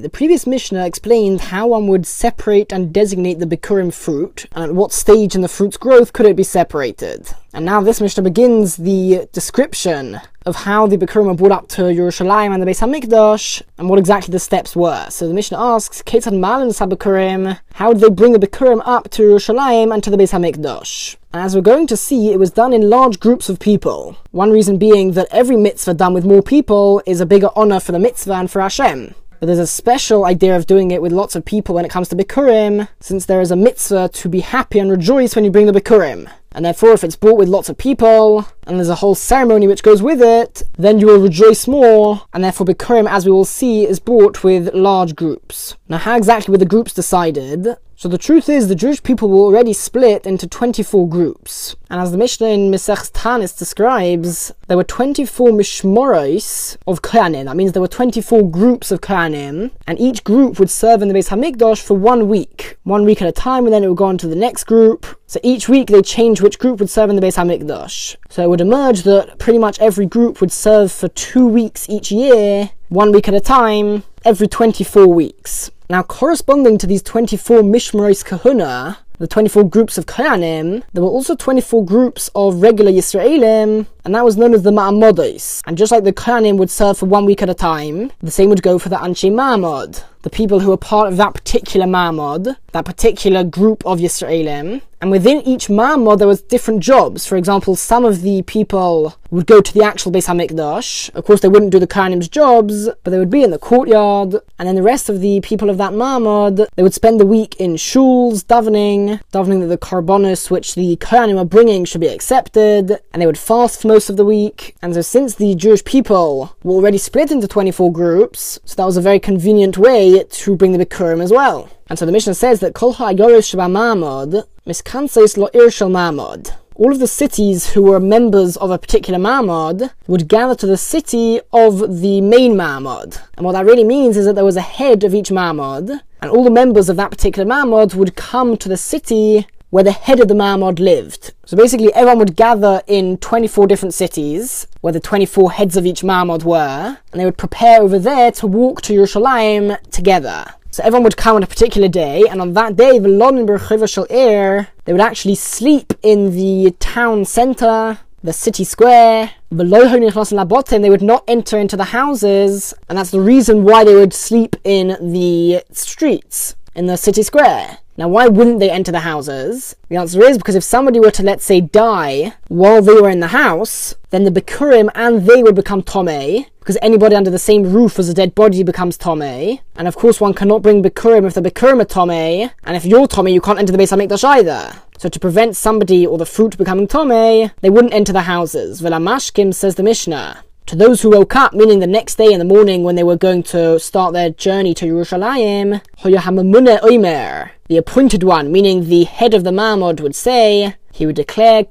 The previous Mishnah explained how one would separate and designate the Bikurim fruit, and at what stage in the fruit's growth could it be separated. And now this Mishnah begins the description of how the Bikurim were brought up to Yerushalayim and the Beis Hamikdash, and what exactly the steps were. So the Mishnah asks, Ketzad Malin Sabikurim, how did they bring the Bikurim up to Yerushalayim and to the Beis Hamikdash? And as we're going to see, it was done in large groups of people. One reason being that every mitzvah done with more people is a bigger honor for the mitzvah and for Hashem. But there's a special idea of doing it with lots of people when it comes to Bikurim, since there is a mitzvah to be happy and rejoice when you bring the Bikurim. And therefore, if it's brought with lots of people, and there's a whole ceremony which goes with it, then you will rejoice more, and therefore Bikurim, as we will see, is brought with large groups. Now, how exactly were the groups decided? So the truth is, the Jewish people were already split into 24 groups. And as the Mishnah in Mesech Tanis describes, there were 24 mishmoros of Kohanim. That means there were 24 groups of Kohanim, and each group would serve in the Beis Hamikdash for one week. One week at a time, and then it would go on to the next group. So each week they changed which group would serve in the Beis Hamikdash. So it would emerge that pretty much every group would serve for two weeks each year, one week at a time, every 24 weeks. Now, corresponding to these 24 Mishmaris Kahuna, the 24 groups of Kohanim, there were also 24 groups of regular Yisraelim, and that was known as the Ma'amodos. And just like the Kohanim would serve for one week at a time, the same would go for the Anshi Ma'amod, the people who were part of that particular Ma'amod, that particular group of Yisraelim. And within each Ma'amod, there was different jobs. For example, some of the people would go to the actual Beis HaMikdash. Of course, they wouldn't do the Kohanim's jobs, but they would be in the courtyard. And then the rest of the people of that Ma'amod, they would spend the week in shuls, davening, davening that the korbanos which the Kohanim are bringing should be accepted, and they would fast for most of the week. And so since the Jewish people were already split into 24 groups, so that was a very convenient way to bring the Bikurim as well. And so the Mishnah says that Kol Ma'amod, miskanseis lo irshel Ma'amod all of the cities who were members of a particular Ma'amad would gather to the city of the main Ma'amad. And what that really means is that there was a head of each Ma'amad, and all the members of that particular Ma'amad would come to the city where the head of the Ma'amad lived. So basically, everyone would gather in 24 different cities, where the 24 heads of each Ma'amad were, and they would prepare over there to walk to Yerushalayim together. So everyone would come on a particular day, and on that day, the shall air, they would actually sleep in the town centre, the city square, below and they would not enter into the houses, and that's the reason why they would sleep in the streets, in the city square. Now, why wouldn't they enter the houses? The answer is because if somebody were to, let's say, die while they were in the house, then the Bikurim and they would become Tomei, because anybody under the same roof as a dead body becomes Tomei. And of course, one cannot bring Bikurim if the Bikurim are Tomei, and if you're Tomei, you can't enter the Beis HaMikdash either. So to prevent somebody or the fruit becoming Tomei, they wouldn't enter the houses. Velamashkim says the Mishnah. To those who woke up, meaning the next day in the morning when they were going to start their journey to Yerushalayim, Oimer, the appointed one, meaning the head of the Ma'amod, would say, he would declare,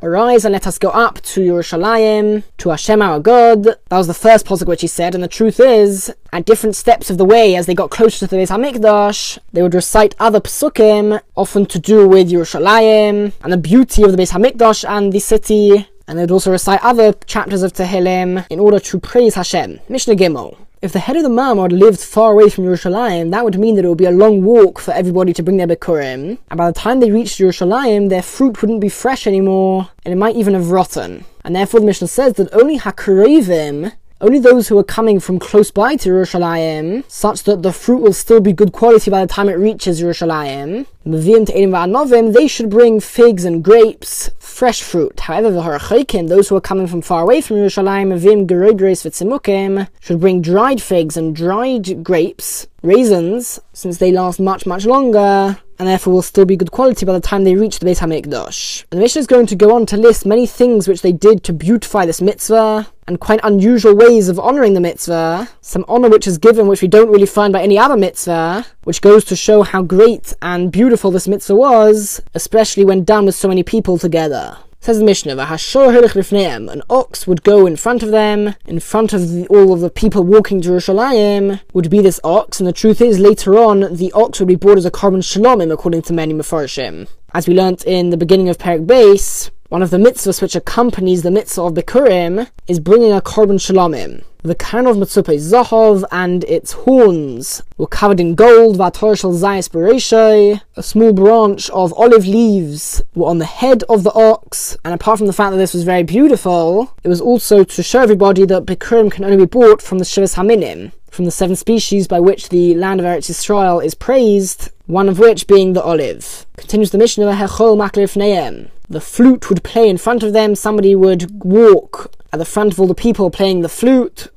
Arise and let us go up to Yerushalayim, to Hashem our God. That was the first posuk which he said, and the truth is, at different steps of the way, as they got closer to the Beis Hamikdash, they would recite other psukim, often to do with Yerushalayim and the beauty of the Beis Hamikdash and the city, and they'd also recite other chapters of Tehillim in order to praise Hashem. Mishnah Gimel. If the head of the Ma'amad lived far away from Yerushalayim, that would mean that it would be a long walk for everybody to bring their Bikurim, and by the time they reached Yerushalayim, their fruit wouldn't be fresh anymore, and it might even have rotten. And therefore the Mishnah says that only Hakarevim, only those who are coming from close by to Yerushalayim, such that the fruit will still be good quality by the time it reaches Yerushalayim, they should bring figs and grapes, fresh fruit. However, the those who are coming from far away from Yerushalayim, should bring dried figs and dried grapes, raisins, since they last much, much longer, and therefore will still be good quality by the time they reach the Beit HaMikdash. And the Mishnah is going to go on to list many things which they did to beautify this mitzvah, and quite unusual ways of honouring the mitzvah, some honour which is given which we don't really find by any other mitzvah, which goes to show how great and beautiful this mitzvah was, especially when done with so many people together. Says the Mishnah, an ox would go in front of them, in front of the, all of the people walking to Yerushalayim, would be this ox, and the truth is, later on, the ox would be brought as a korban shalomim, according to many Mefarshim. As we learnt in the beginning of Perek Beis, One of the mitzvahs which accompanies the mitzvah of Bikurim is bringing a korban shalomim. The crown of Mitzupe Zahov and its horns were covered in gold, Vatorshal Zayas Bereshai. A small branch of olive leaves were on the head of the ox, and apart from the fact that this was very beautiful, it was also to show everybody that Bikurim can only be bought from the Shivas Haminim, from the seven species by which the land of Eretz Yisrael is praised, one of which being the olive. Continues the Mishnah of Hechol Maklif Neem. The flute would play in front of them, somebody would walk at the front of all the people playing the flute,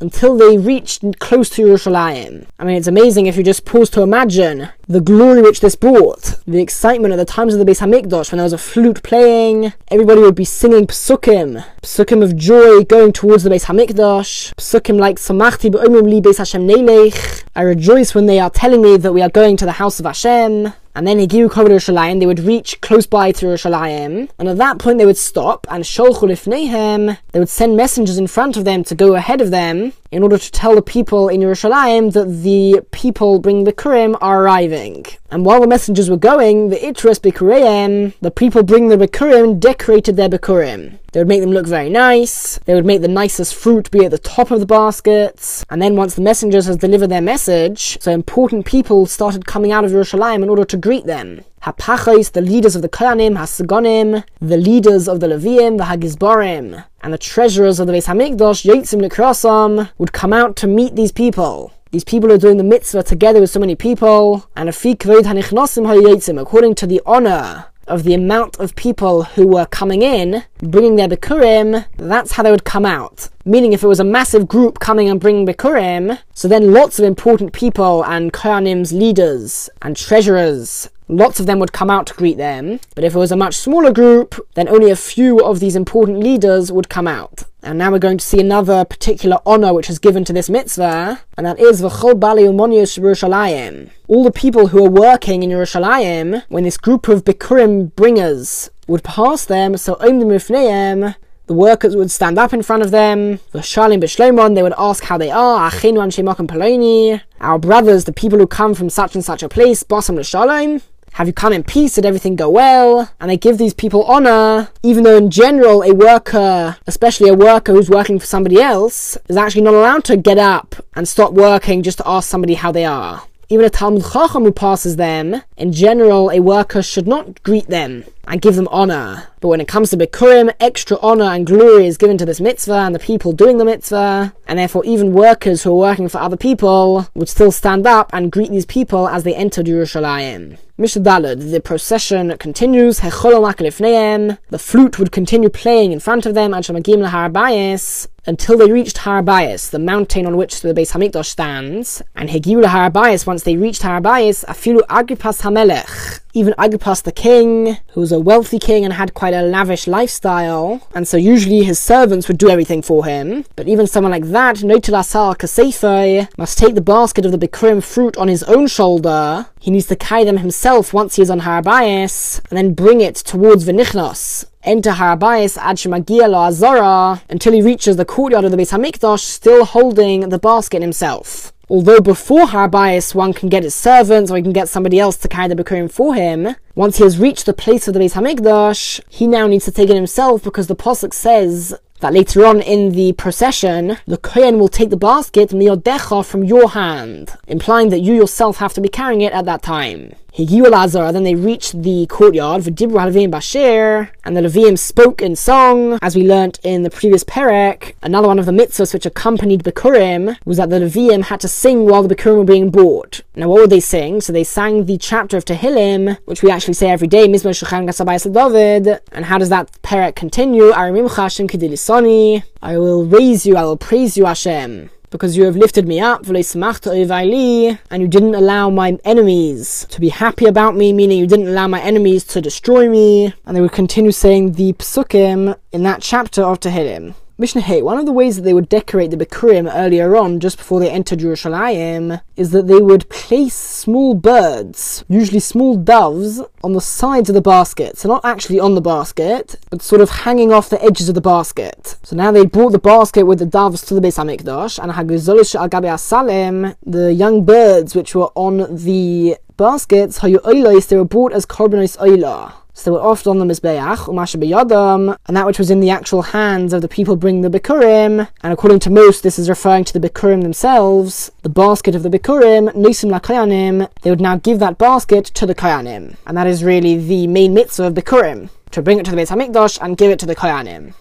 until they reached close to Yerushalayim. I mean, it's amazing if you just pause to imagine the glory which this brought, the excitement at the times of the Beis Hamikdash when there was a flute playing, everybody would be singing psukim, psukim of joy going towards the Beis Hamikdash, psukim like Samachti be'omim li Beis Hashem Neilech. I rejoice when they are telling me that we are going to the house of Hashem. And then Higiu Kavod Yerushalayim, they would reach close by to Yerushalayim, and at that point they would stop and Sholchu Lifneihem, they would send messengers in front of them to go ahead of them in order to tell the people in Yerushalayim that the people bringing the Kurim are arriving. And while the messengers were going, the Itras Bikurim, the people bringing the Bikurim decorated their Bikurim. They would make them look very nice. They would make the nicest fruit be at the top of the baskets. And then once the messengers has delivered their message, so important people started coming out of Yerushalayim in order to greet them. Hapachos, the leaders of the Kohanim, Hasagonim, the leaders of the Leviim, the Hagizborim, and the treasurers of the Beis Hamikdash, Yitzim Likrasam, would come out to meet these people. These people are doing the mitzvah together with so many people, and according to the honor of the amount of people who were coming in, bringing their Bikurim, that's how they would come out. Meaning, if it was a massive group coming and bringing Bikurim, so then lots of important people and Kohanim's leaders and treasurers lots of them would come out to greet them. But if it was a much smaller group, then only a few of these important leaders would come out. And now we're going to see another particular honor which is given to this mitzvah, and that is V'chol Bali Umonius Yerushalayim. All the people who are working in Yerushalayim, when this group of Bikurim bringers would pass them, so Om Mifneim, the workers would stand up in front of them. The Shalim B'Shlomon, they would ask how they are. Achinu Anshemak and Poloni. Our brothers, the people who come from such and such a place, Bossam L'Shalom. Have you come in peace? Did everything go well? And they give these people honor, even though in general a worker, especially a worker who's working for somebody else, is actually not allowed to get up and stop working just to ask somebody how they are. Even a Talmud Chacham who passes them, in general, a worker should not greet them and give them honor. But when it comes to Bikurim, extra honor and glory is given to this mitzvah and the people doing the mitzvah, and therefore even workers who are working for other people would still stand up and greet these people as they enter Yerushalayim. Mishnah Daled, the procession continues, the flute would continue playing in front of them, until they reached Harabayas, the mountain on which the Beis Hamikdash stands, and Hegiu Harabayas, once they reached Harabayas, Afilu Agripas Hamelech, even Agrippas the king, who was a wealthy king and had quite a lavish lifestyle, and so usually his servants would do everything for him. But even someone like that, Notilasar Kasefei, must take the basket of the Bikurim fruit on his own shoulder. He needs to carry them himself once he is on Harabayas, and then bring it towards Venichnos, enter Harabayas ad Shemagia lo Azara until he reaches the courtyard of the Beis Hamikdash, still holding the basket himself. Although before Harabayas one can get his servants or he can get somebody else to carry the Bikurim for him, once he has reached the place of the Beis Hamikdash, he now needs to take it himself because the Pasuk says that later on in the procession, the Kohen will take the basket miyodecha from your hand, implying that you yourself have to be carrying it at that time. Higiu then they reached the courtyard, for V'dibru HaLeviim Bashir, and the Leviim spoke in song, as we learnt in the previous Perek. Another one of the mitzvahs which accompanied Bikurim was that the Leviim had to sing while the Bikurim were being brought. Now, what would they sing? So they sang the chapter of Tehillim, which we actually say every day, Mizmor Shechan Gasabayas David. And how does that Perek continue? Arimim Chashem Kidilisoni. I will raise you, I will praise you, Hashem because you have lifted me up, and you didn't allow my enemies to be happy about me, meaning you didn't allow my enemies to destroy me. And they would continue saying the psukim in that chapter of Tehillim. Mishnah Hey, one of the ways that they would decorate the Bikurim earlier on, just before they entered Jerusalem, is that they would place small birds, usually small doves, on the sides of the basket. So not actually on the basket, but sort of hanging off the edges of the basket. So now they brought the basket with the doves to the Beis Hamikdash, and Haguzolish al Gabi Asalem, the young birds which were on the baskets, they were brought as korbanos oilah. So they were offered on the Mizbeach, Umasha B'yadam, and that which was in the actual hands of the people bringing the Bikurim, and according to most, this is referring to the Bikurim themselves, the basket of the Bikurim, Nisim La Kayanim, they would now give that basket to the Kayanim. And that is really the main mitzvah of Bikurim, to bring it to the Beit HaMikdash and give it to the Kayanim.